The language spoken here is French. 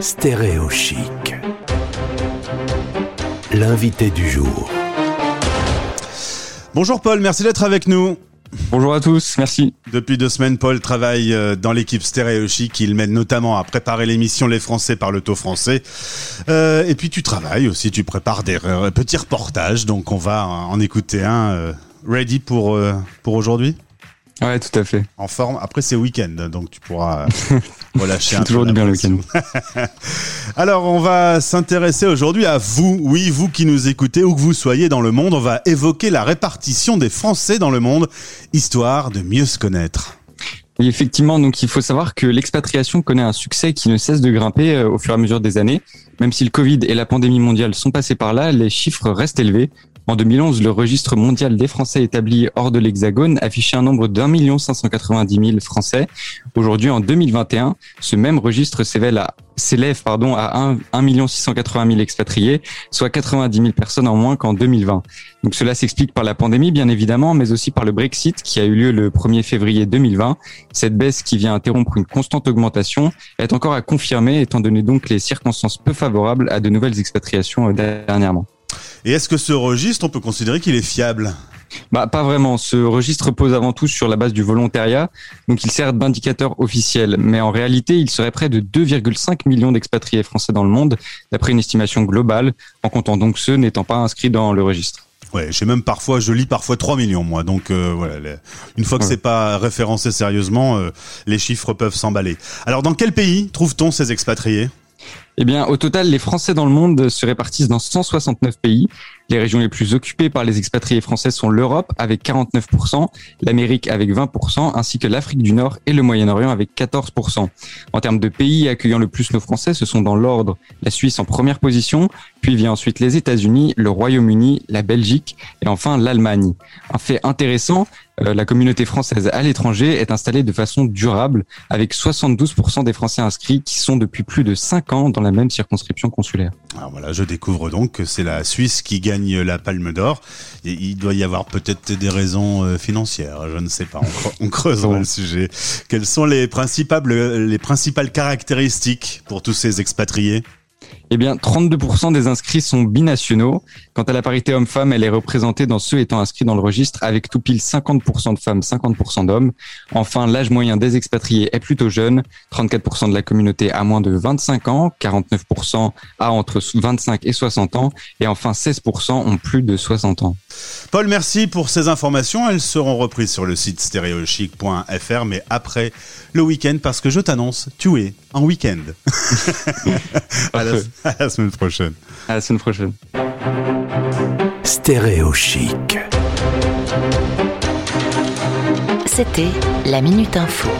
Stéréo chic. L'invité du jour. Bonjour Paul, merci d'être avec nous. Bonjour à tous, merci. Depuis deux semaines, Paul travaille euh, dans l'équipe Stéréo Chic. Il m'aide notamment à préparer l'émission Les Français par le taux français. Euh, et puis tu travailles aussi, tu prépares des petits reportages. Donc on va en écouter un. euh, ready pour, euh, pour aujourd'hui Ouais, tout à fait. En forme. Après c'est week-end, donc tu pourras euh, relâcher un fais toujours peu du bien le pression. Alors, on va s'intéresser aujourd'hui à vous, oui, vous qui nous écoutez, où que vous soyez dans le monde. On va évoquer la répartition des Français dans le monde, histoire de mieux se connaître. Et effectivement, donc il faut savoir que l'expatriation connaît un succès qui ne cesse de grimper euh, au fur et à mesure des années. Même si le Covid et la pandémie mondiale sont passés par là, les chiffres restent élevés. En 2011, le registre mondial des Français établis hors de l'Hexagone affichait un nombre d'un million cinq cent quatre-vingt-dix mille Français. Aujourd'hui, en 2021, ce même registre s'élève à, s'élève, pardon, à 1, 1 million 680 000 expatriés, soit 90 000 personnes en moins qu'en 2020. Donc cela s'explique par la pandémie, bien évidemment, mais aussi par le Brexit qui a eu lieu le 1er février 2020. Cette baisse qui vient interrompre une constante augmentation est encore à confirmer, étant donné donc les circonstances peu favorables à de nouvelles expatriations euh, dernièrement. Et est-ce que ce registre, on peut considérer qu'il est fiable? Bah, pas vraiment. Ce registre repose avant tout sur la base du volontariat, donc il sert d'indicateur officiel. Mais en réalité, il serait près de 2,5 millions d'expatriés français dans le monde, d'après une estimation globale, en comptant donc ceux n'étant pas inscrits dans le registre. Ouais, j'ai même parfois, je lis parfois 3 millions moi, donc euh, voilà. les- Une fois que Ouais. c'est pas référencé sérieusement, euh, les chiffres peuvent s'emballer. Alors, dans quel pays trouve-t-on ces expatriés? Eh bien, au total, les Français dans le monde se répartissent dans 169 pays. Les régions les plus occupées par les expatriés français sont l'Europe avec 49%, l'Amérique avec 20%, ainsi que l'Afrique du Nord et le Moyen-Orient avec 14%. En termes de pays accueillant le plus nos Français, ce sont dans l'ordre la Suisse en première position, puis vient ensuite les États-Unis, le Royaume-Uni, la Belgique et enfin l'Allemagne. Un fait intéressant, euh, la communauté française à l'étranger est installée de façon durable, avec 72% des Français inscrits qui sont depuis plus de 5 ans dans la même circonscription consulaire. Alors voilà, je découvre donc que c'est la Suisse qui gagne la Palme d'Or. Il doit y avoir peut-être des raisons euh, financières, je ne sais pas. On, cre- on creusera le sujet. Quelles sont les principales, les principales caractéristiques pour tous ces expatriés? Eh bien, 32% des inscrits sont binationaux. Quant à la parité homme-femme, elle est représentée dans ceux étant inscrits dans le registre avec tout pile 50% de femmes, 50% d'hommes. Enfin, l'âge moyen des expatriés est plutôt jeune. 34% de la communauté a moins de 25 ans, 49% a entre 25 et 60 ans, et enfin 16% ont plus de 60 ans. Paul, merci pour ces informations. Elles seront reprises sur le site stéréochic.fr, mais après le week-end, parce que je t'annonce, tu es en week-end. à, la, à la semaine prochaine. À la semaine prochaine. Stéréo chic. C'était la Minute Info.